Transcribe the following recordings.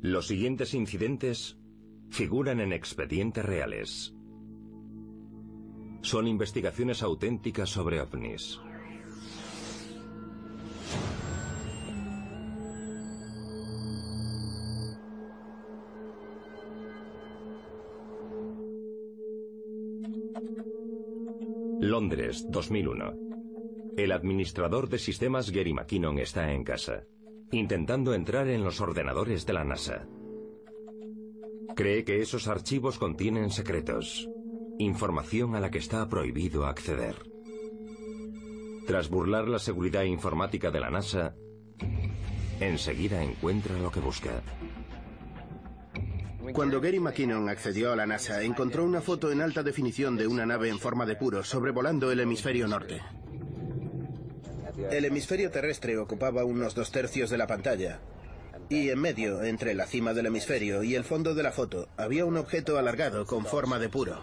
Los siguientes incidentes figuran en expedientes reales. Son investigaciones auténticas sobre ovnis. Londres, 2001. El administrador de sistemas Gary McKinnon está en casa, intentando entrar en los ordenadores de la NASA. Cree que esos archivos contienen secretos, información a la que está prohibido acceder. Tras burlar la seguridad informática de la NASA, enseguida encuentra lo que busca. Cuando Gary McKinnon accedió a la NASA, encontró una foto en alta definición de una nave en forma de puro sobrevolando el hemisferio norte. El hemisferio terrestre ocupaba unos dos tercios de la pantalla. Y en medio, entre la cima del hemisferio y el fondo de la foto, había un objeto alargado con forma de puro.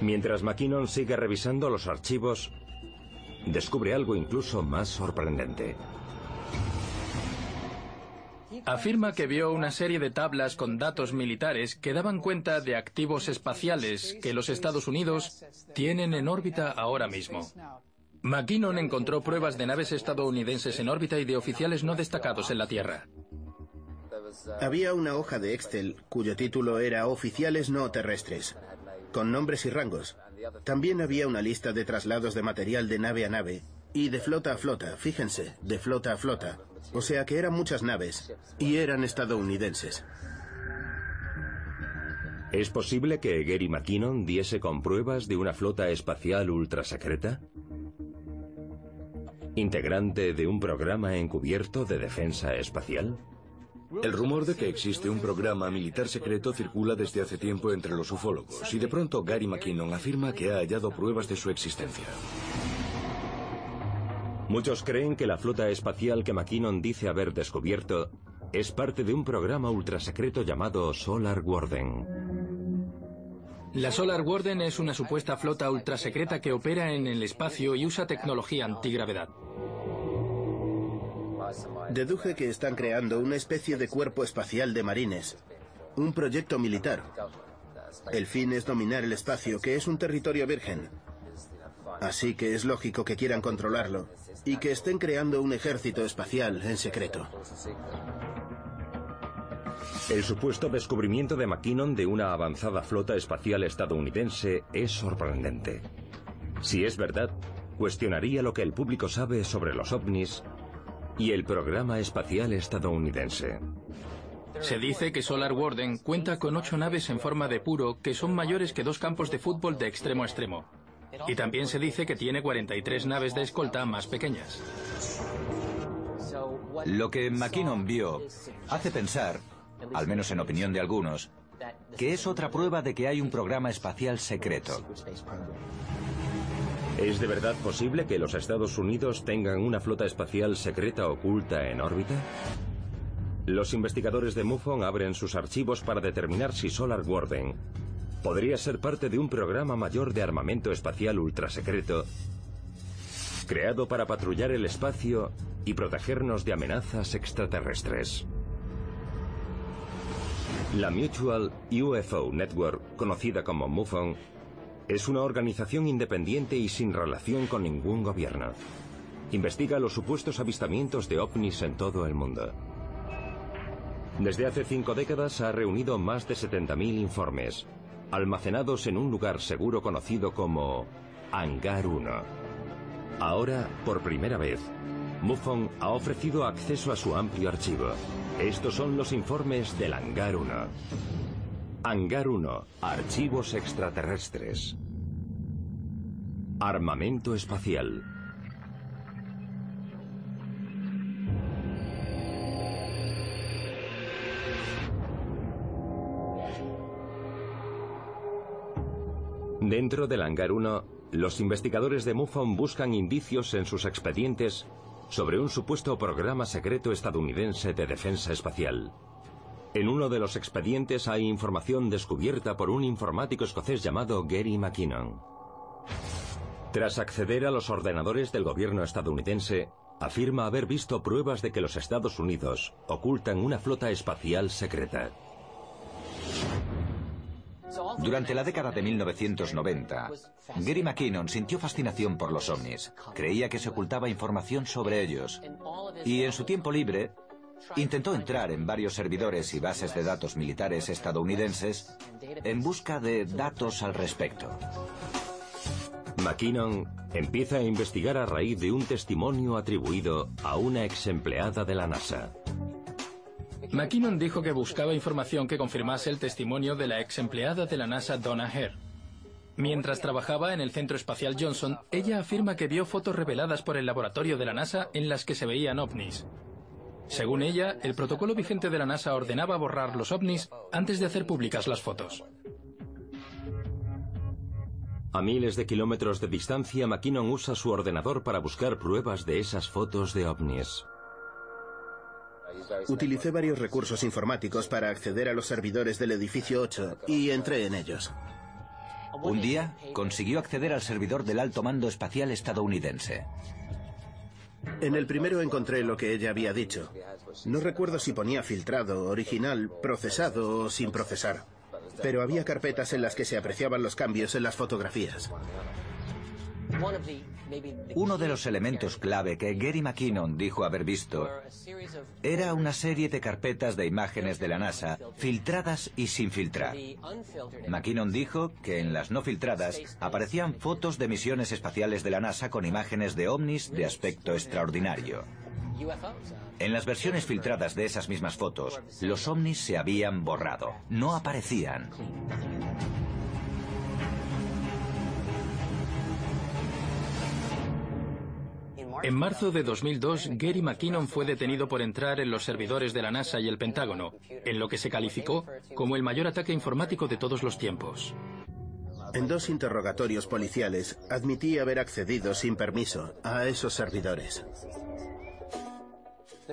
Mientras McKinnon sigue revisando los archivos, descubre algo incluso más sorprendente. Afirma que vio una serie de tablas con datos militares que daban cuenta de activos espaciales que los Estados Unidos tienen en órbita ahora mismo. McKinnon encontró pruebas de naves estadounidenses en órbita y de oficiales no destacados en la Tierra. Había una hoja de Excel cuyo título era Oficiales no terrestres, con nombres y rangos. También había una lista de traslados de material de nave a nave y de flota a flota, fíjense, de flota a flota. O sea que eran muchas naves y eran estadounidenses. ¿Es posible que Gary McKinnon diese con pruebas de una flota espacial ultrasecreta? ¿Integrante de un programa encubierto de defensa espacial? El rumor de que existe un programa militar secreto circula desde hace tiempo entre los ufólogos y de pronto Gary McKinnon afirma que ha hallado pruebas de su existencia. Muchos creen que la flota espacial que McKinnon dice haber descubierto es parte de un programa ultrasecreto llamado Solar Warden. La Solar Warden es una supuesta flota ultrasecreta que opera en el espacio y usa tecnología antigravedad. Deduje que están creando una especie de cuerpo espacial de marines, un proyecto militar. El fin es dominar el espacio, que es un territorio virgen. Así que es lógico que quieran controlarlo y que estén creando un ejército espacial en secreto. El supuesto descubrimiento de McKinnon de una avanzada flota espacial estadounidense es sorprendente. Si es verdad, cuestionaría lo que el público sabe sobre los ovnis y el programa espacial estadounidense. Se dice que Solar Warden cuenta con ocho naves en forma de puro que son mayores que dos campos de fútbol de extremo a extremo. Y también se dice que tiene 43 naves de escolta más pequeñas. Lo que McKinnon vio hace pensar, al menos en opinión de algunos, que es otra prueba de que hay un programa espacial secreto. ¿Es de verdad posible que los Estados Unidos tengan una flota espacial secreta oculta en órbita? Los investigadores de MUFON abren sus archivos para determinar si Solar Warden podría ser parte de un programa mayor de armamento espacial ultrasecreto creado para patrullar el espacio y protegernos de amenazas extraterrestres. La Mutual UFO Network, conocida como MUFON, es una organización independiente y sin relación con ningún gobierno. Investiga los supuestos avistamientos de ovnis en todo el mundo. Desde hace cinco décadas ha reunido más de 70.000 informes, almacenados en un lugar seguro conocido como Hangar 1. Ahora, por primera vez, MUFON ha ofrecido acceso a su amplio archivo. Estos son los informes del Hangar 1. Hangar 1. Archivos extraterrestres. Armamento espacial. Dentro del Hangar 1, los investigadores de MUFON buscan indicios en sus expedientes sobre un supuesto programa secreto estadounidense de defensa espacial. En uno de los expedientes hay información descubierta por un informático escocés llamado Gary McKinnon. Tras acceder a los ordenadores del gobierno estadounidense, afirma haber visto pruebas de que los Estados Unidos ocultan una flota espacial secreta. Durante la década de 1990, Gary McKinnon sintió fascinación por los ovnis. Creía que se ocultaba información sobre ellos. Y en su tiempo libre, intentó entrar en varios servidores y bases de datos militares estadounidenses en busca de datos al respecto. McKinnon empieza a investigar a raíz de un testimonio atribuido a una ex empleada de la NASA. McKinnon dijo que buscaba información que confirmase el testimonio de la ex empleada de la NASA Donna Hare. Mientras trabajaba en el Centro Espacial Johnson, ella afirma que vio fotos reveladas por el laboratorio de la NASA en las que se veían ovnis. Según ella, el protocolo vigente de la NASA ordenaba borrar los ovnis antes de hacer públicas las fotos. A miles de kilómetros de distancia, McKinnon usa su ordenador para buscar pruebas de esas fotos de ovnis. Utilicé varios recursos informáticos para acceder a los servidores del edificio 8 y entré en ellos. Un día consiguió acceder al servidor del alto mando espacial estadounidense. En el primero encontré lo que ella había dicho. No recuerdo si ponía filtrado, original, procesado o sin procesar. Pero había carpetas en las que se apreciaban los cambios en las fotografías. Uno de los elementos clave que Gary McKinnon dijo haber visto era una serie de carpetas de imágenes de la NASA filtradas y sin filtrar. McKinnon dijo que en las no filtradas aparecían fotos de misiones espaciales de la NASA con imágenes de ovnis de aspecto extraordinario. En las versiones filtradas de esas mismas fotos, los ovnis se habían borrado, no aparecían. En marzo de 2002, Gary McKinnon fue detenido por entrar en los servidores de la NASA y el Pentágono, en lo que se calificó como el mayor ataque informático de todos los tiempos. En dos interrogatorios policiales admití haber accedido sin permiso a esos servidores.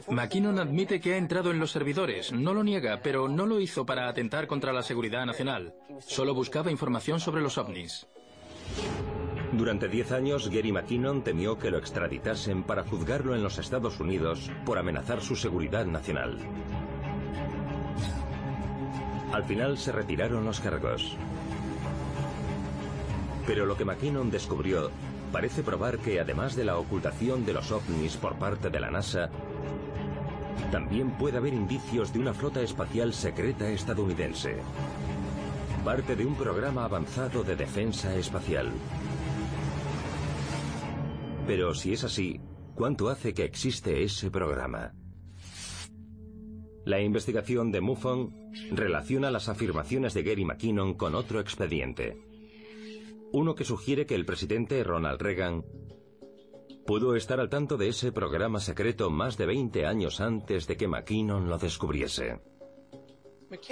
McKinnon admite que ha entrado en los servidores, no lo niega, pero no lo hizo para atentar contra la seguridad nacional. Solo buscaba información sobre los ovnis. Durante 10 años, Gary McKinnon temió que lo extraditasen para juzgarlo en los Estados Unidos por amenazar su seguridad nacional. Al final se retiraron los cargos. Pero lo que McKinnon descubrió parece probar que además de la ocultación de los ovnis por parte de la NASA, también puede haber indicios de una flota espacial secreta estadounidense. Parte de un programa avanzado de defensa espacial. Pero si es así, ¿cuánto hace que existe ese programa? La investigación de MUFON relaciona las afirmaciones de Gary McKinnon con otro expediente. Uno que sugiere que el presidente Ronald Reagan pudo estar al tanto de ese programa secreto más de 20 años antes de que McKinnon lo descubriese.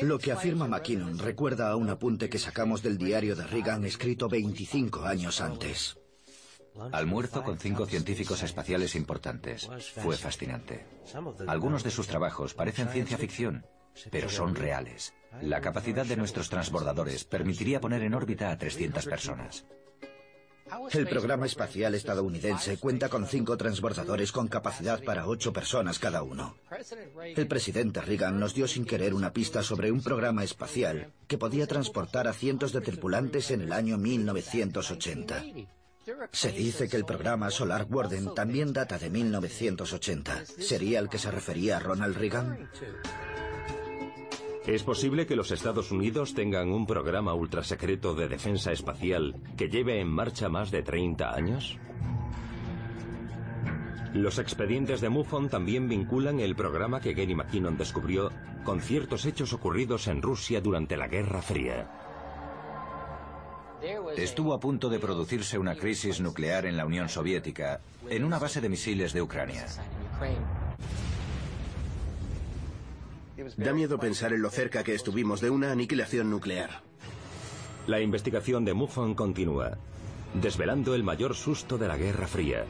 Lo que afirma McKinnon recuerda a un apunte que sacamos del diario de Reagan escrito 25 años antes. Almuerzo con cinco científicos espaciales importantes. Fue fascinante. Algunos de sus trabajos parecen ciencia ficción, pero son reales. La capacidad de nuestros transbordadores permitiría poner en órbita a 300 personas. El programa espacial estadounidense cuenta con cinco transbordadores con capacidad para ocho personas cada uno. El presidente Reagan nos dio sin querer una pista sobre un programa espacial que podía transportar a cientos de tripulantes en el año 1980. Se dice que el programa Solar Warden también data de 1980. ¿Sería el que se refería a Ronald Reagan? ¿Es posible que los Estados Unidos tengan un programa ultrasecreto de defensa espacial que lleve en marcha más de 30 años? Los expedientes de MUFON también vinculan el programa que Gary McKinnon descubrió con ciertos hechos ocurridos en Rusia durante la Guerra Fría. Estuvo a punto de producirse una crisis nuclear en la Unión Soviética, en una base de misiles de Ucrania. Da miedo pensar en lo cerca que estuvimos de una aniquilación nuclear. La investigación de MUFON continúa, desvelando el mayor susto de la Guerra Fría,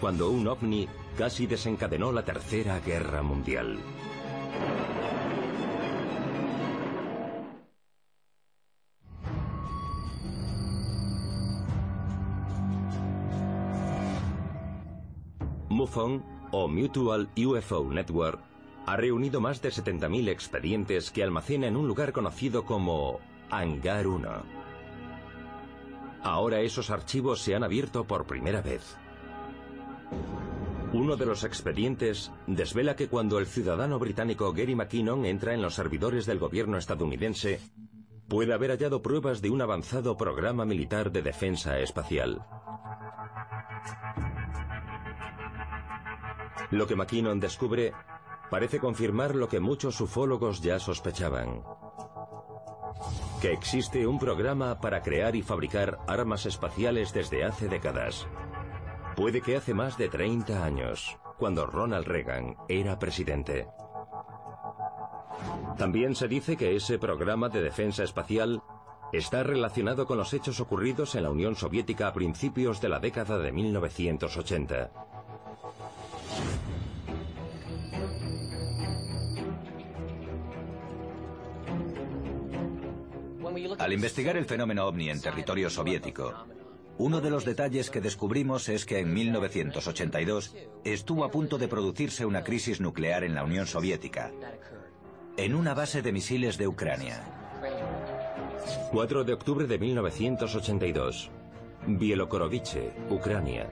cuando un ovni casi desencadenó la Tercera Guerra Mundial. O Mutual UFO Network, ha reunido más de 70.000 expedientes que almacena en un lugar conocido como Hangar 1. Ahora esos archivos se han abierto por primera vez. Uno de los expedientes desvela que cuando el ciudadano británico Gary McKinnon entra en los servidores del gobierno estadounidense, puede haber hallado pruebas de un avanzado programa militar de defensa espacial. Lo que McKinnon descubre parece confirmar lo que muchos ufólogos ya sospechaban. Que existe un programa para crear y fabricar armas espaciales desde hace décadas. Puede que hace más de 30 años, cuando Ronald Reagan era presidente. También se dice que ese programa de defensa espacial está relacionado con los hechos ocurridos en la Unión Soviética a principios de la década de 1980. Al investigar el fenómeno ovni en territorio soviético, uno de los detalles que descubrimos es que en 1982 estuvo a punto de producirse una crisis nuclear en la Unión Soviética, en una base de misiles de Ucrania. 4 de octubre de 1982. Bielokorovice, Ucrania.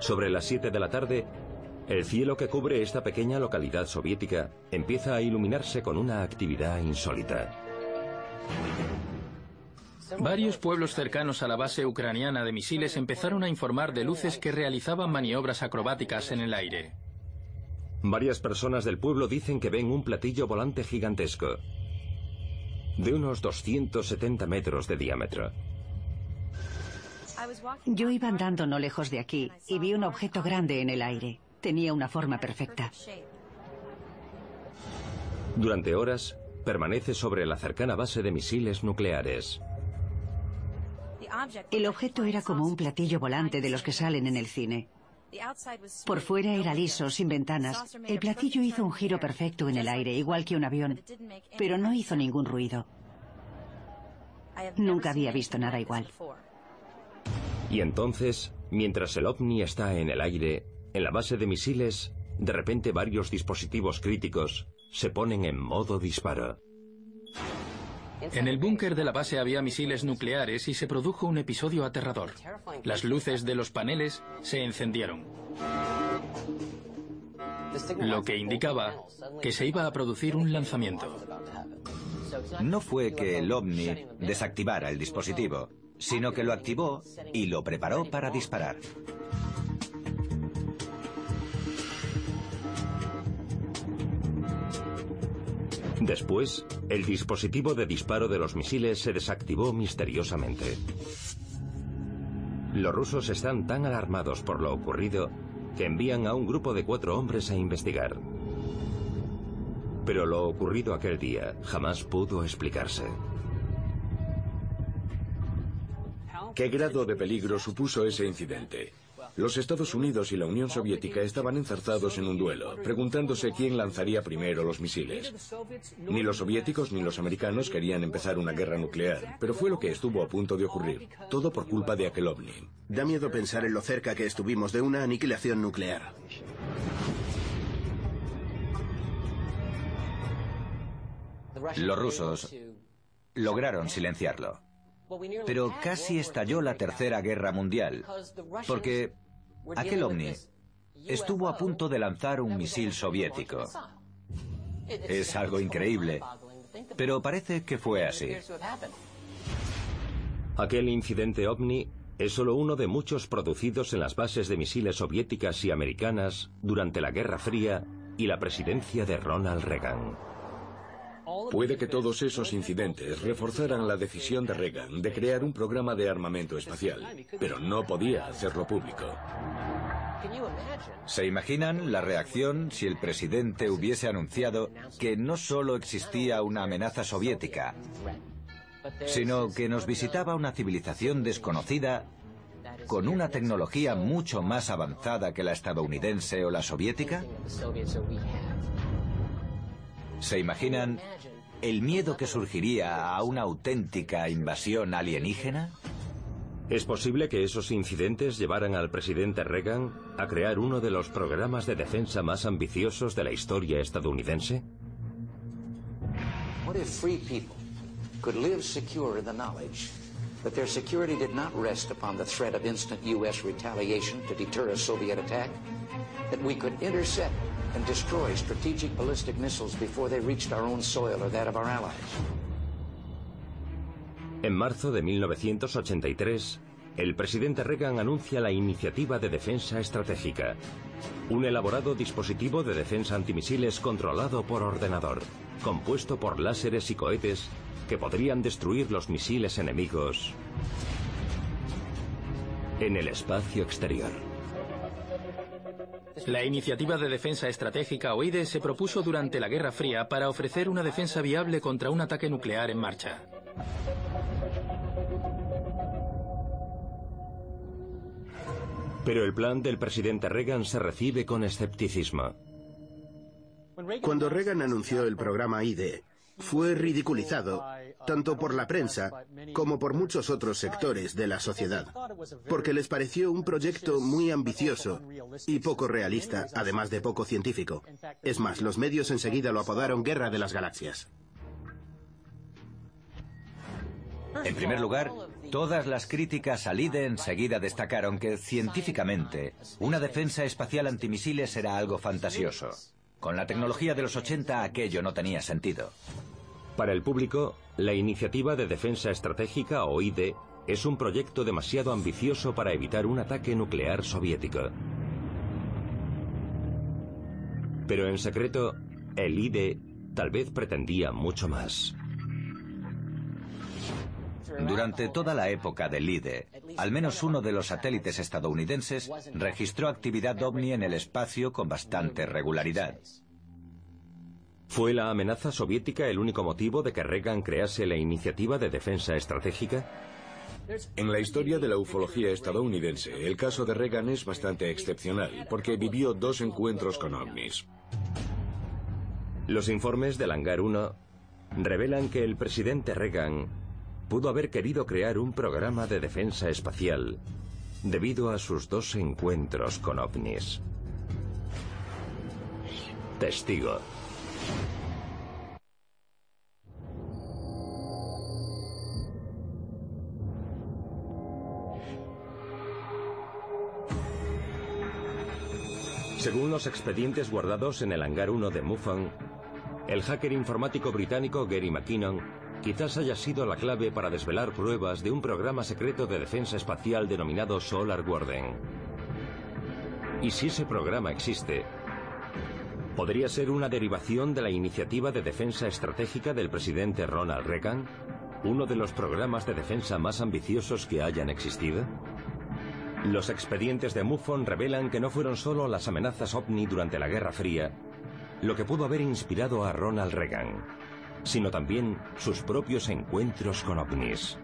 Sobre las 7 de la tarde, el cielo que cubre esta pequeña localidad soviética empieza a iluminarse con una actividad insólita. Varios pueblos cercanos a la base ucraniana de misiles empezaron a informar de luces que realizaban maniobras acrobáticas en el aire. Varias personas del pueblo dicen que ven un platillo volante gigantesco, de unos 270 metros de diámetro. Yo iba andando no lejos de aquí y vi un objeto grande en el aire. Tenía una forma perfecta. Durante horas, permanece sobre la cercana base de misiles nucleares. El objeto era como un platillo volante de los que salen en el cine. Por fuera era liso, sin ventanas. El platillo hizo un giro perfecto en el aire, igual que un avión, pero no hizo ningún ruido. Nunca había visto nada igual. Y entonces, mientras el ovni está en el aire, en la base de misiles, de repente varios dispositivos críticos se ponen en modo disparo. En el búnker de la base había misiles nucleares y se produjo un episodio aterrador. Las luces de los paneles se encendieron. Lo que indicaba que se iba a producir un lanzamiento. No fue que el ovni desactivara el dispositivo, sino que lo activó y lo preparó para disparar. Después, el dispositivo de disparo de los misiles se desactivó misteriosamente. Los rusos están tan alarmados por lo ocurrido que envían a un grupo de cuatro hombres a investigar. Pero lo ocurrido aquel día jamás pudo explicarse. ¿Qué grado de peligro supuso ese incidente? Los Estados Unidos y la Unión Soviética estaban enzarzados en un duelo, preguntándose quién lanzaría primero los misiles. Ni los soviéticos ni los americanos querían empezar una guerra nuclear, pero fue lo que estuvo a punto de ocurrir, todo por culpa de aquel ovni. Da miedo pensar en lo cerca que estuvimos de una aniquilación nuclear. Los rusos lograron silenciarlo. Pero casi estalló la Tercera Guerra Mundial, porque aquel ovni estuvo a punto de lanzar un misil soviético. Es algo increíble, pero parece que fue así. Aquel incidente ovni es solo uno de muchos producidos en las bases de misiles soviéticas y americanas durante la Guerra Fría y la presidencia de Ronald Reagan. Puede que todos esos incidentes reforzaran la decisión de Reagan de crear un programa de armamento espacial, pero no podía hacerlo público. ¿Se imaginan la reacción si el presidente hubiese anunciado que no solo existía una amenaza soviética, sino que nos visitaba una civilización desconocida con una tecnología mucho más avanzada que la estadounidense o la soviética? ¿Se imaginan el miedo que surgiría a una auténtica invasión alienígena? ¿Es posible que esos incidentes llevaran al presidente Reagan a crear uno de los programas de defensa más ambiciosos de la historia estadounidense? What if free people could live secure in the knowledge that their security did not rest upon the threat of instant U.S. retaliation to deter a Soviet attack? That we could intercept and destroy strategic ballistic missiles before they reached our own soil or that of our allies? En marzo de 1983, el presidente Reagan anuncia la Iniciativa de Defensa Estratégica, un elaborado dispositivo de defensa antimisiles controlado por ordenador, compuesto por láseres y cohetes que podrían destruir los misiles enemigos en el espacio exterior. La Iniciativa de Defensa Estratégica OIDE se propuso durante la Guerra Fría para ofrecer una defensa viable contra un ataque nuclear en marcha. Pero el plan del presidente Reagan se recibe con escepticismo. Cuando Reagan anunció el programa IDE, fue ridiculizado tanto por la prensa como por muchos otros sectores de la sociedad, porque les pareció un proyecto muy ambicioso y poco realista, además de poco científico. Es más, los medios enseguida lo apodaron Guerra de las Galaxias. En primer lugar, todas las críticas al IDE enseguida destacaron que, científicamente, una defensa espacial antimisiles era algo fantasioso. Con la tecnología de los 80 aquello no tenía sentido. Para el público, la Iniciativa de Defensa Estratégica o IDE es un proyecto demasiado ambicioso para evitar un ataque nuclear soviético. Pero en secreto, el IDE tal vez pretendía mucho más. Durante toda la época del IDE, al menos uno de los satélites estadounidenses registró actividad ovni en el espacio con bastante regularidad. ¿Fue la amenaza soviética el único motivo de que Reagan crease la Iniciativa de Defensa Estratégica? En la historia de la ufología estadounidense, el caso de Reagan es bastante excepcional, porque vivió dos encuentros con ovnis. Los informes del Hangar 1 revelan que el presidente Reagan pudo haber querido crear un programa de defensa espacial debido a sus dos encuentros con ovnis. Testigo. Según los expedientes guardados en el hangar 1 de MUFON, el hacker informático británico Gary McKinnon quizás haya sido la clave para desvelar pruebas de un programa secreto de defensa espacial denominado Solar Warden. Y si ese programa existe, ¿podría ser una derivación de la iniciativa de defensa estratégica del presidente Ronald Reagan? ¿Uno de los programas de defensa más ambiciosos que hayan existido? Los expedientes de MUFON revelan que no fueron solo las amenazas ovni durante la Guerra Fría lo que pudo haber inspirado a Ronald Reagan, sino también sus propios encuentros con ovnis.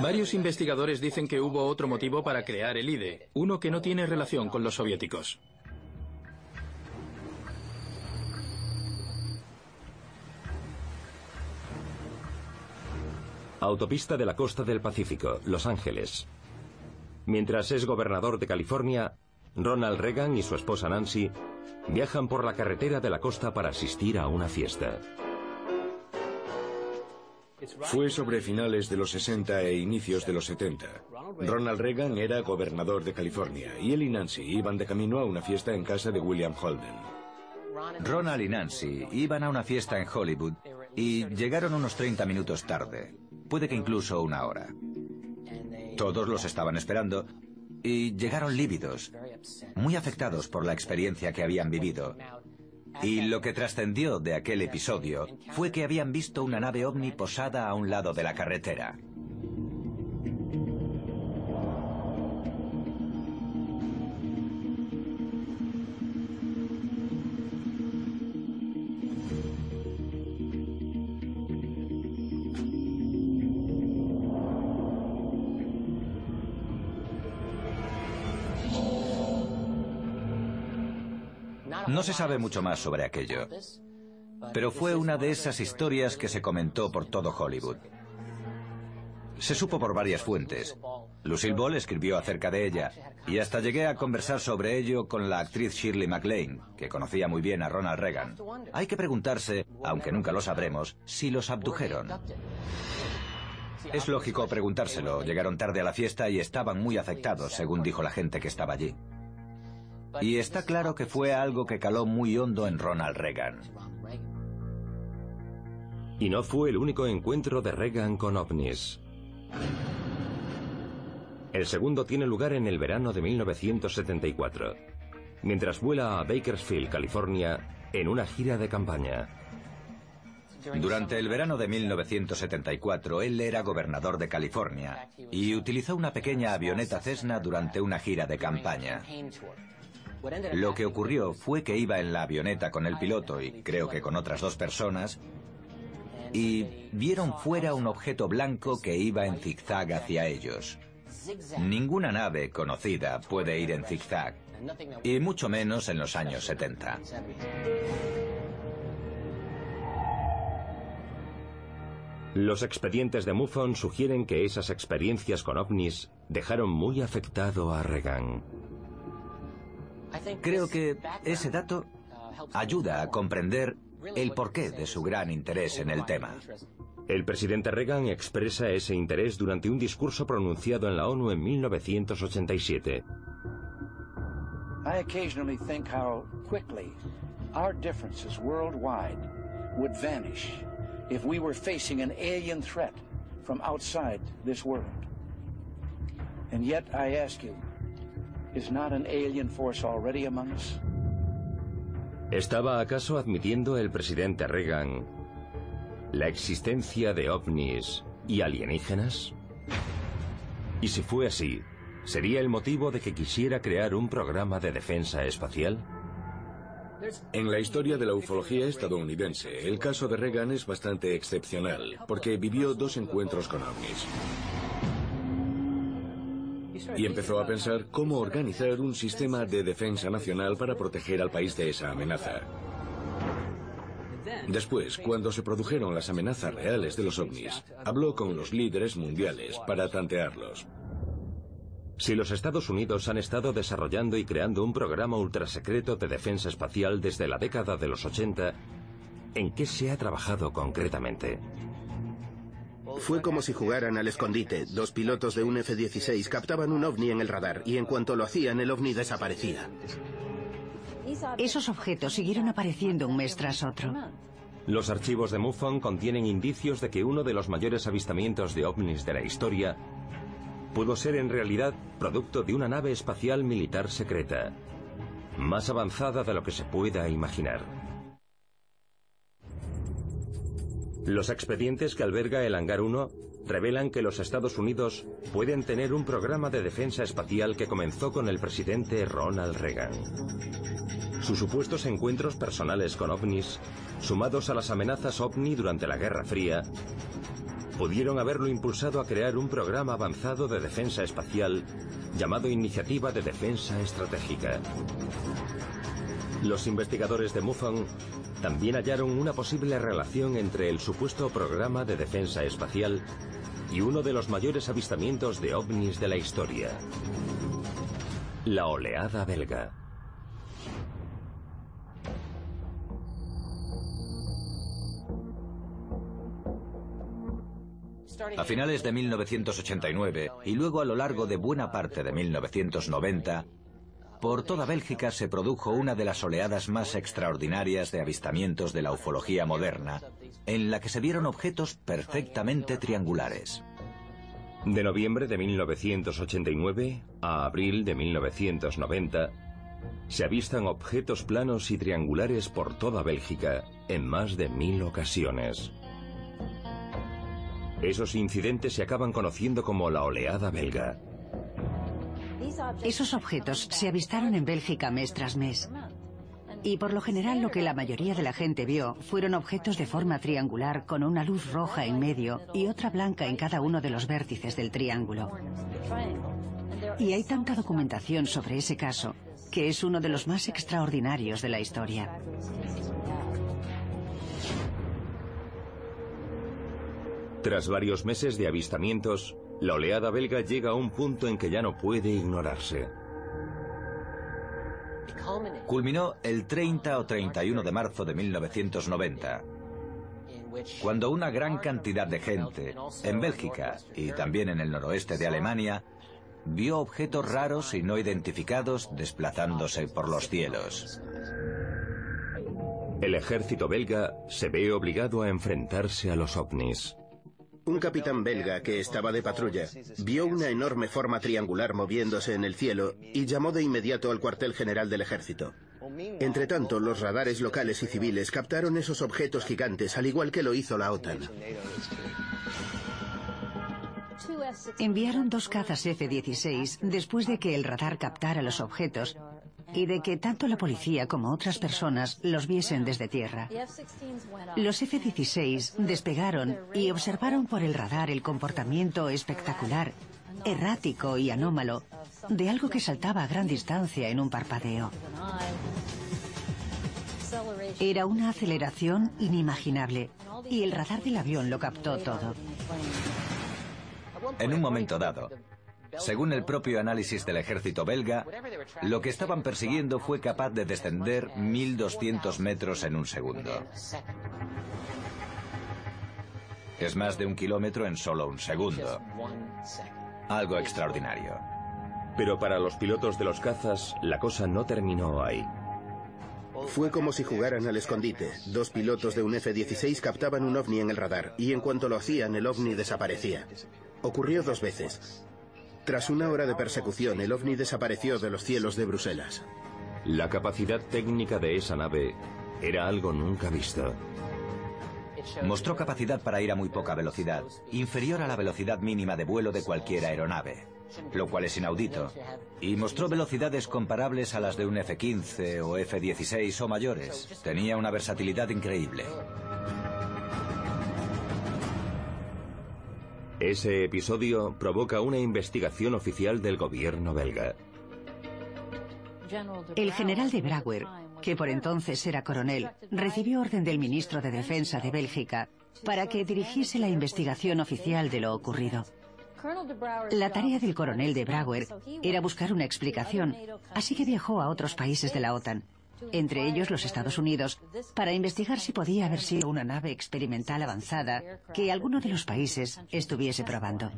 Varios investigadores dicen que hubo otro motivo para crear el IDE, uno que no tiene relación con los soviéticos. Autopista de la costa del Pacífico, Los Ángeles. Mientras es gobernador de California, Ronald Reagan y su esposa Nancy viajan por la carretera de la costa para asistir a una fiesta. Fue sobre finales de los 60 e inicios de los 70. Ronald Reagan era gobernador de California y él y Nancy iban de camino a una fiesta en casa de William Holden. Ronald y Nancy iban a una fiesta en Hollywood y llegaron unos 30 minutos tarde, puede que incluso una hora. Todos los estaban esperando y llegaron lívidos, muy afectados por la experiencia que habían vivido. Y lo que trascendió de aquel episodio fue que habían visto una nave ovni posada a un lado de la carretera. No se sabe mucho más sobre aquello, pero fue una de esas historias que se comentó por todo Hollywood. Se supo por varias fuentes. Lucille Ball escribió acerca de ella y hasta llegué a conversar sobre ello con la actriz Shirley MacLaine, que conocía muy bien a Ronald Reagan. Hay que preguntarse, aunque nunca lo sabremos, si los abdujeron. Es lógico preguntárselo. Llegaron tarde a la fiesta y estaban muy afectados, según dijo la gente que estaba allí. Y está claro que fue algo que caló muy hondo en Ronald Reagan. Y no fue el único encuentro de Reagan con ovnis. El segundo tiene lugar en el verano de 1974, mientras vuela a Bakersfield, California, en una gira de campaña. Durante el verano de 1974, él era gobernador de California y utilizó una pequeña avioneta Cessna durante una gira de campaña. Lo que ocurrió fue que iba en la avioneta con el piloto y creo que con otras dos personas y vieron fuera un objeto blanco que iba en zigzag hacia ellos. Ninguna nave conocida puede ir en zigzag, y mucho menos en los años 70. Los expedientes de MUFON sugieren que esas experiencias con ovnis dejaron muy afectado a Reagan. Creo que ese dato ayuda a comprender el porqué de su gran interés en el tema. El presidente Reagan expresa ese interés durante un discurso pronunciado en la ONU en 1987. I occasionally think how quickly our differences worldwide would vanish if we were facing an alien threat from outside this world. And yet I ask you, ¿Estaba acaso admitiendo el presidente Reagan la existencia de ovnis y alienígenas? Y si fue así, ¿sería el motivo de que quisiera crear un programa de defensa espacial? En la historia de la ufología estadounidense, el caso de Reagan es bastante excepcional, porque vivió dos encuentros con ovnis. Y empezó a pensar cómo organizar un sistema de defensa nacional para proteger al país de esa amenaza. Después, cuando se produjeron las amenazas reales de los ovnis, habló con los líderes mundiales para tantearlos. Si los Estados Unidos han estado desarrollando y creando un programa ultrasecreto de defensa espacial desde la década de los 80, ¿en qué se ha trabajado concretamente? Fue como si jugaran al escondite. Dos pilotos de un F-16 captaban un ovni en el radar y en cuanto lo hacían el ovni desaparecía. Esos objetos siguieron apareciendo un mes tras otro. Los archivos de MUFON contienen indicios de que uno de los mayores avistamientos de ovnis de la historia pudo ser en realidad producto de una nave espacial militar secreta, más avanzada de lo que se pueda imaginar. Los expedientes que alberga el Hangar 1 revelan que los Estados Unidos pueden tener un programa de defensa espacial que comenzó con el presidente Ronald Reagan. Sus supuestos encuentros personales con ovnis, sumados a las amenazas ovni durante la Guerra Fría, pudieron haberlo impulsado a crear un programa avanzado de defensa espacial llamado Iniciativa de Defensa Estratégica. Los investigadores de MUFON también hallaron una posible relación entre el supuesto programa de defensa espacial y uno de los mayores avistamientos de ovnis de la historia. La oleada belga. A finales de 1989 y luego a lo largo de buena parte de 1990, por toda Bélgica se produjo una de las oleadas más extraordinarias de avistamientos de la ufología moderna, en la que se vieron objetos perfectamente triangulares. De noviembre de 1989 a abril de 1990, se avistan objetos planos y triangulares por toda Bélgica en más de mil ocasiones. Esos incidentes se acaban conociendo como la oleada belga. Esos objetos se avistaron en Bélgica mes tras mes. Y por lo general lo que la mayoría de la gente vio fueron objetos de forma triangular con una luz roja en medio y otra blanca en cada uno de los vértices del triángulo. Y hay tanta documentación sobre ese caso que es uno de los más extraordinarios de la historia. Tras varios meses de avistamientos, la oleada belga llega a un punto en que ya no puede ignorarse. Culminó el 30 o 31 de marzo de 1990, cuando una gran cantidad de gente, en Bélgica y también en el noroeste de Alemania, vio objetos raros y no identificados desplazándose por los cielos. El ejército belga se ve obligado a enfrentarse a los ovnis. Un capitán belga que estaba de patrulla vio una enorme forma triangular moviéndose en el cielo y llamó de inmediato al cuartel general del ejército. Entretanto, los radares locales y civiles captaron esos objetos gigantes, al igual que lo hizo la OTAN. Enviaron dos cazas F-16 después de que el radar captara los objetos y de que tanto la policía como otras personas los viesen desde tierra. Los F-16 despegaron y observaron por el radar el comportamiento espectacular, errático y anómalo de algo que saltaba a gran distancia en un parpadeo. Era una aceleración inimaginable y el radar del avión lo captó todo. En un momento dado, según el propio análisis del ejército belga, lo que estaban persiguiendo fue capaz de descender 1.200 metros en un segundo. Es más de un kilómetro en solo un segundo. Algo extraordinario. Pero para los pilotos de los cazas, la cosa no terminó ahí. Fue como si jugaran al escondite. Dos pilotos de un F-16 captaban un ovni en el radar y en cuanto lo hacían el ovni desaparecía. Ocurrió dos veces. Tras una hora de persecución, el ovni desapareció de los cielos de Bruselas. La capacidad técnica de esa nave era algo nunca visto. Mostró capacidad para ir a muy poca velocidad, inferior a la velocidad mínima de vuelo de cualquier aeronave, lo cual es inaudito. Y mostró velocidades comparables a las de un F-15 o F-16 o mayores. Tenía una versatilidad increíble. Ese episodio provoca una investigación oficial del gobierno belga. El general de Brouwer, que por entonces era coronel, recibió orden del ministro de Defensa de Bélgica para que dirigiese la investigación oficial de lo ocurrido. La tarea del coronel de Brouwer era buscar una explicación, así que viajó a otros países de la OTAN, entre ellos los Estados Unidos, para investigar si podía haber sido una nave experimental avanzada que alguno de los países estuviese probando.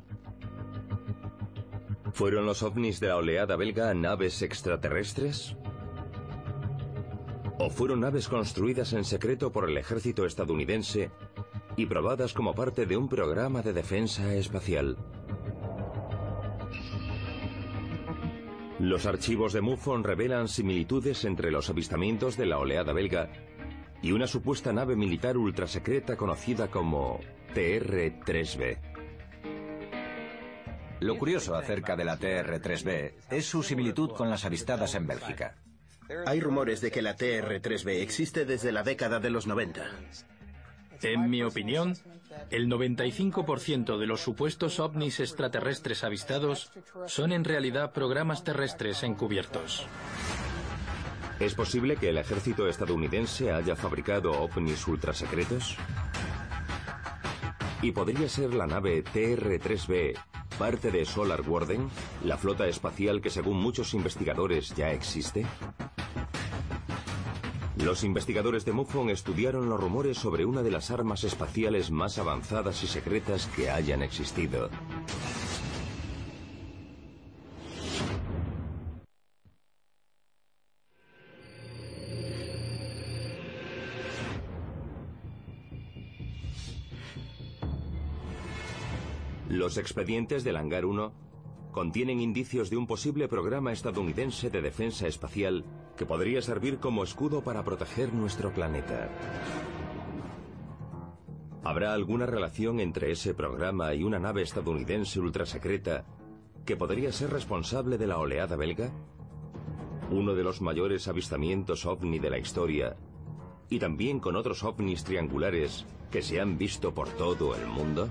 ¿Fueron los ovnis de la oleada belga naves extraterrestres? ¿O fueron naves construidas en secreto por el ejército estadounidense y probadas como parte de un programa de defensa espacial? Los archivos de MUFON revelan similitudes entre los avistamientos de la oleada belga y una supuesta nave militar ultrasecreta conocida como TR-3B. Lo curioso acerca de la TR-3B es su similitud con las avistadas en Bélgica. Hay rumores de que la TR-3B existe desde la década de los 90. En mi opinión, el 95% de los supuestos ovnis extraterrestres avistados son en realidad programas terrestres encubiertos. ¿Es posible que el ejército estadounidense haya fabricado ovnis ultrasecretos? ¿Y podría ser la nave TR-3B parte de Solar Warden, la flota espacial que según muchos investigadores ya existe? Los investigadores de MUFON estudiaron los rumores sobre una de las armas espaciales más avanzadas y secretas que hayan existido. Los expedientes del Hangar 1 contienen indicios de un posible programa estadounidense de defensa espacial que podría servir como escudo para proteger nuestro planeta. ¿Habrá alguna relación entre ese programa y una nave estadounidense ultrasecreta que podría ser responsable de la oleada belga? Uno de los mayores avistamientos ovni de la historia y también con otros ovnis triangulares que se han visto por todo el mundo?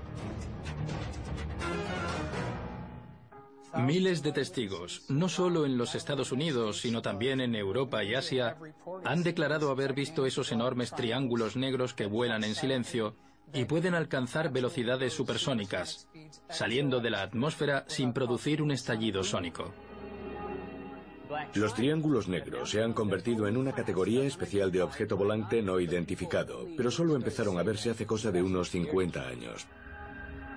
Miles de testigos, no solo en los Estados Unidos, sino también en Europa y Asia, han declarado haber visto esos enormes triángulos negros que vuelan en silencio y pueden alcanzar velocidades supersónicas, saliendo de la atmósfera sin producir un estallido sónico. Los triángulos negros se han convertido en una categoría especial de objeto volante no identificado, pero solo empezaron a verse hace cosa de unos 50 años.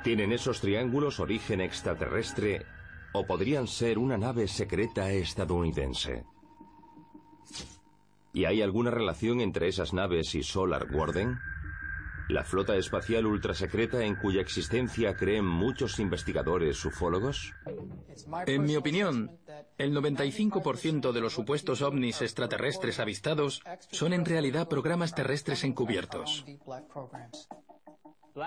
¿Tienen esos triángulos origen extraterrestre o podrían ser una nave secreta estadounidense? ¿Y hay alguna relación entre esas naves y Solar Warden? ¿La flota espacial ultrasecreta en cuya existencia creen muchos investigadores ufólogos? En mi opinión, el 95% de los supuestos ovnis extraterrestres avistados son en realidad programas terrestres encubiertos.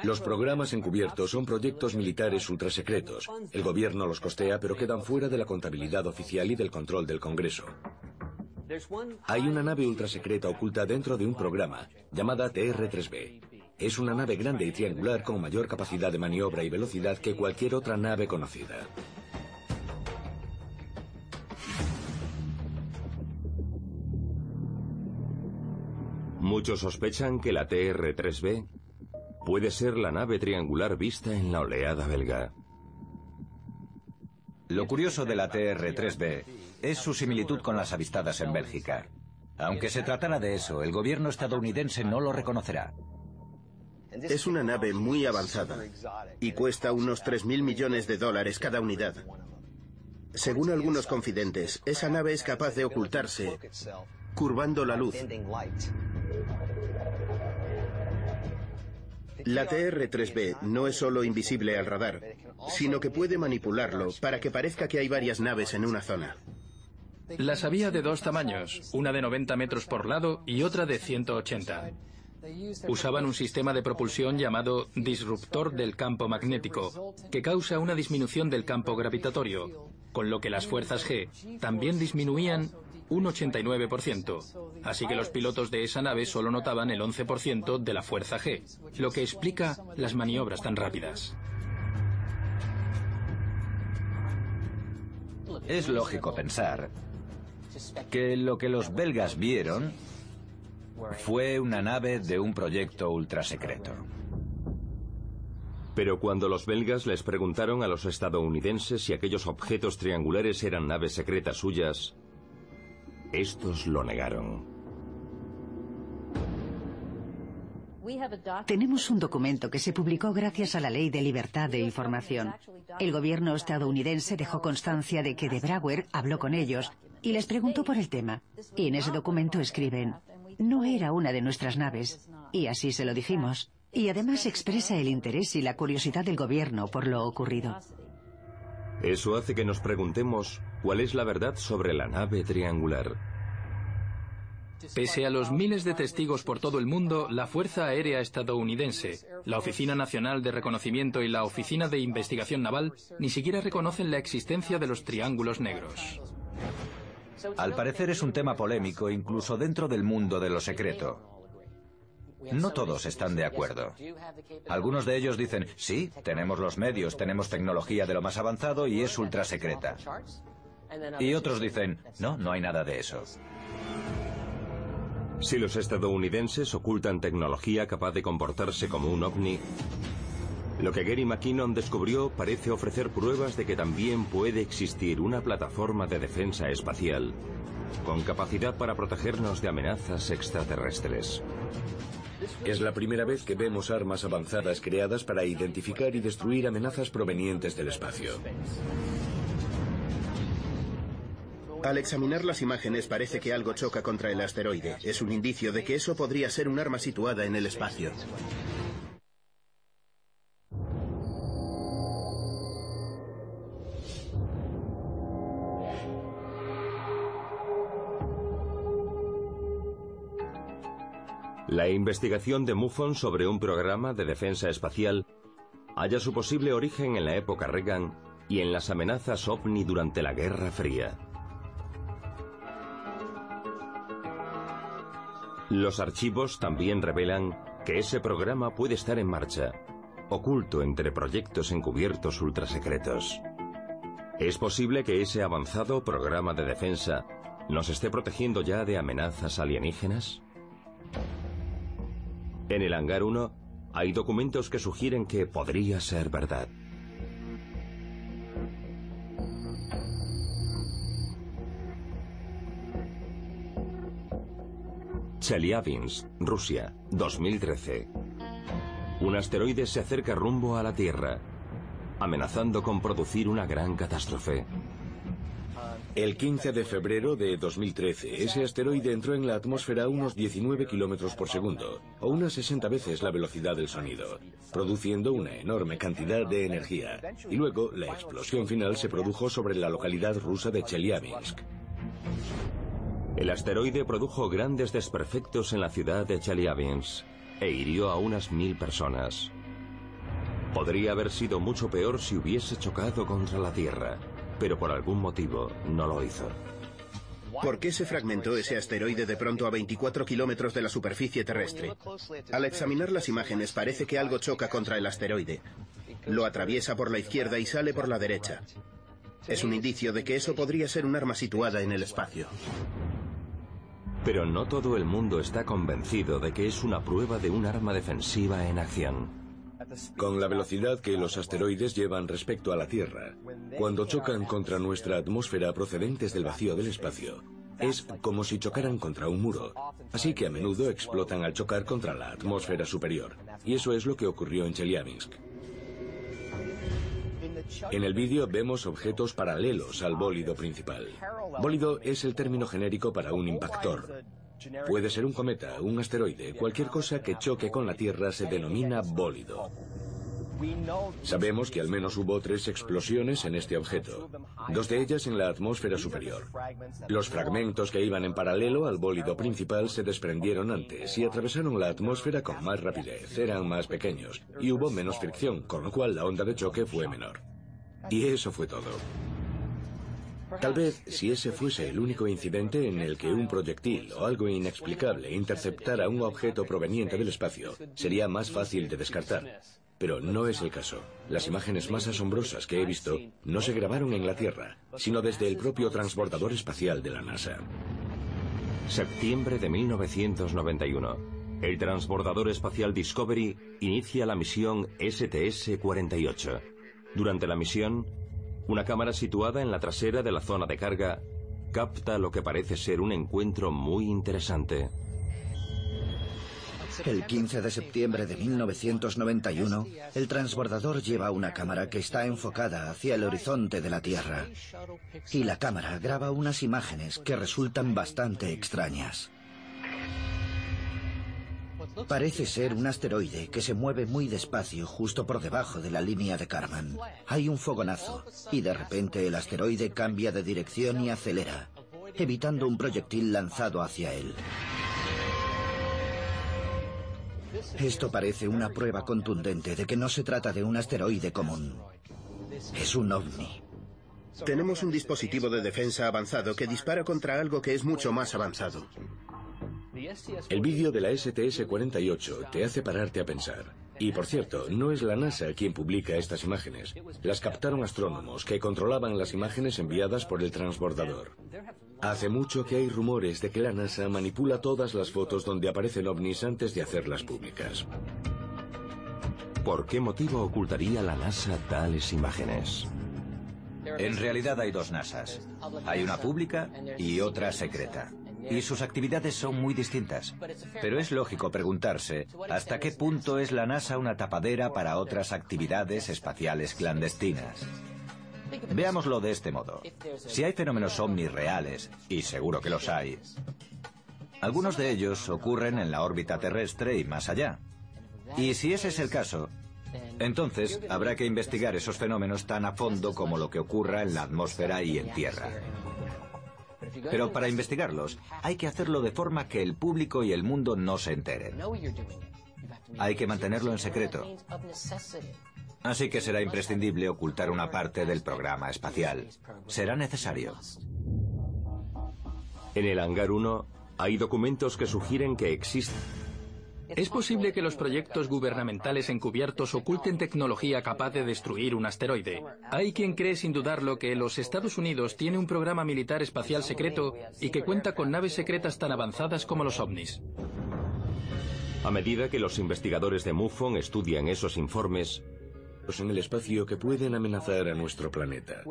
Los programas encubiertos son proyectos militares ultrasecretos. El gobierno los costea, pero quedan fuera de la contabilidad oficial y del control del Congreso. Hay una nave ultrasecreta oculta dentro de un programa, llamada TR-3B. Es una nave grande y triangular con mayor capacidad de maniobra y velocidad que cualquier otra nave conocida. Muchos sospechan que la TR-3B puede ser la nave triangular vista en la oleada belga. Lo curioso de la TR-3B es su similitud con las avistadas en Bélgica. Aunque se tratara de eso, el gobierno estadounidense no lo reconocerá. Es una nave muy avanzada y cuesta unos 3.000 millones de dólares cada unidad. Según algunos confidentes, esa nave es capaz de ocultarse curvando la luz. La TR-3B no es solo invisible al radar, sino que puede manipularlo para que parezca que hay varias naves en una zona. Las había de dos tamaños, una de 90 metros por lado y otra de 180. Usaban un sistema de propulsión llamado disruptor del campo magnético, que causa una disminución del campo gravitatorio, con lo que las fuerzas G también disminuían un 89%, así que los pilotos de esa nave solo notaban el 11% de la fuerza G, lo que explica las maniobras tan rápidas. Es lógico pensar que lo que los belgas vieron fue una nave de un proyecto ultrasecreto. Pero cuando los belgas les preguntaron a los estadounidenses si aquellos objetos triangulares eran naves secretas suyas, estos lo negaron. Tenemos un documento que se publicó gracias a la Ley de Libertad de Información. El gobierno estadounidense dejó constancia de que de Brouwer habló con ellos y les preguntó por el tema. Y en ese documento escriben, no era una de nuestras naves. Y así se lo dijimos. Y además expresa el interés y la curiosidad del gobierno por lo ocurrido. Eso hace que nos preguntemos cuál es la verdad sobre la nave triangular. Pese a los miles de testigos por todo el mundo, la Fuerza Aérea Estadounidense, la Oficina Nacional de Reconocimiento y la Oficina de Investigación Naval ni siquiera reconocen la existencia de los triángulos negros. Al parecer es un tema polémico incluso dentro del mundo de lo secreto. No todos están de acuerdo. Algunos de ellos dicen, sí, tenemos los medios, tenemos tecnología de lo más avanzado y es ultra secreta. Y otros dicen, no, no hay nada de eso. Si los estadounidenses ocultan tecnología capaz de comportarse como un ovni, lo que Gary McKinnon descubrió parece ofrecer pruebas de que también puede existir una plataforma de defensa espacial con capacidad para protegernos de amenazas extraterrestres. Es la primera vez que vemos armas avanzadas creadas para identificar y destruir amenazas provenientes del espacio. Al examinar las imágenes parece que algo choca contra el asteroide. Es un indicio de que eso podría ser un arma situada en el espacio. La investigación de MUFON sobre un programa de defensa espacial halla su posible origen en la época Reagan y en las amenazas ovni durante la Guerra Fría. Los archivos también revelan que ese programa puede estar en marcha, oculto entre proyectos encubiertos ultrasecretos. ¿Es posible que ese avanzado programa de defensa nos esté protegiendo ya de amenazas alienígenas? En el hangar 1, Hay documentos que sugieren que podría ser verdad. Chelyabinsk, Rusia, 2013. Un asteroide se acerca rumbo a la Tierra, amenazando con producir una gran catástrofe. El 15 de febrero de 2013, ese asteroide entró en la atmósfera a unos 19 kilómetros por segundo, o unas 60 veces la velocidad del sonido, produciendo una enorme cantidad de energía. Y luego, la explosión final se produjo sobre la localidad rusa de Chelyabinsk. El asteroide produjo grandes desperfectos en la ciudad de Chelyabinsk e hirió a unas mil personas. Podría haber sido mucho peor si hubiese chocado contra la Tierra pero por algún motivo no lo hizo. ¿Por qué se fragmentó ese asteroide de pronto a 24 kilómetros de la superficie terrestre? Al examinar las imágenes parece que algo choca contra el asteroide. Lo atraviesa por la izquierda y sale por la derecha. Es un indicio de que eso podría ser un arma situada en el espacio. Pero no todo el mundo está convencido de que es una prueba de un arma defensiva en acción. Con la velocidad que los asteroides llevan respecto a la Tierra, cuando chocan contra nuestra atmósfera procedentes del vacío del espacio, es como si chocaran contra un muro, así que a menudo explotan al chocar contra la atmósfera superior. Y eso es lo que ocurrió en Chelyabinsk. En el vídeo vemos objetos paralelos al bólido principal. Bólido es el término genérico para un impactor, Puede ser un cometa, un asteroide, cualquier cosa que choque con la Tierra se denomina bólido. Sabemos que al menos hubo tres explosiones en este objeto, dos de ellas en la atmósfera superior. Los fragmentos que iban en paralelo al bólido principal se desprendieron antes y atravesaron la atmósfera con más rapidez, eran más pequeños y hubo menos fricción, con lo cual la onda de choque fue menor. Y eso fue todo. Tal vez si ese fuese el único incidente en el que un proyectil o algo inexplicable interceptara un objeto proveniente del espacio, sería más fácil de descartar. Pero no es el caso. Las imágenes más asombrosas que he visto no se grabaron en la Tierra, sino desde el propio transbordador espacial de la NASA. Septiembre de 1991. El transbordador espacial Discovery inicia la misión STS-48. Durante la misión, una cámara situada en la trasera de la zona de carga capta lo que parece ser un encuentro muy interesante. El 15 de septiembre de 1991, el transbordador lleva una cámara que está enfocada hacia el horizonte de la Tierra. Y la cámara graba unas imágenes que resultan bastante extrañas. Parece ser un asteroide que se mueve muy despacio justo por debajo de la línea de Karman. Hay un fogonazo y de repente el asteroide cambia de dirección y acelera, evitando un proyectil lanzado hacia él. Esto parece una prueba contundente de que no se trata de un asteroide común. Es un ovni. Tenemos un dispositivo de defensa avanzado que dispara contra algo que es mucho más avanzado. El vídeo de la STS-48 te hace pararte a pensar. Y por cierto, no es la NASA quien publica estas imágenes. Las captaron astrónomos que controlaban las imágenes enviadas por el transbordador. Hace mucho que hay rumores de que la NASA manipula todas las fotos donde aparecen ovnis antes de hacerlas públicas. ¿Por qué motivo ocultaría la NASA tales imágenes? En realidad hay dos NASAs. Hay una pública y otra secreta y sus actividades son muy distintas. Pero es lógico preguntarse hasta qué punto es la NASA una tapadera para otras actividades espaciales clandestinas. Veámoslo de este modo. Si hay fenómenos ovnis reales, y seguro que los hay, algunos de ellos ocurren en la órbita terrestre y más allá. Y si ese es el caso, entonces habrá que investigar esos fenómenos tan a fondo como lo que ocurra en la atmósfera y en tierra. Pero para investigarlos hay que hacerlo de forma que el público y el mundo no se enteren. Hay que mantenerlo en secreto. Así que será imprescindible ocultar una parte del programa espacial. Será necesario. En el hangar 1 hay documentos que sugieren que existe es posible que los proyectos gubernamentales encubiertos oculten tecnología capaz de destruir un asteroide. Hay quien cree sin dudarlo que los Estados Unidos tiene un programa militar espacial secreto y que cuenta con naves secretas tan avanzadas como los ovnis. A medida que los investigadores de MUFON estudian esos informes, en el espacio que pueden amenazar a nuestro planeta.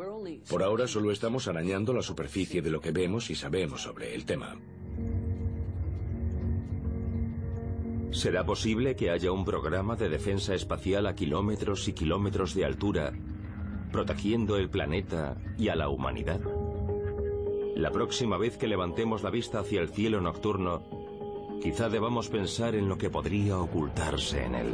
Por ahora solo estamos arañando la superficie de lo que vemos y sabemos sobre el tema. ¿Será posible que haya un programa de defensa espacial a kilómetros y kilómetros de altura, protegiendo el planeta y a la humanidad? La próxima vez que levantemos la vista hacia el cielo nocturno, quizá debamos pensar en lo que podría ocultarse en él.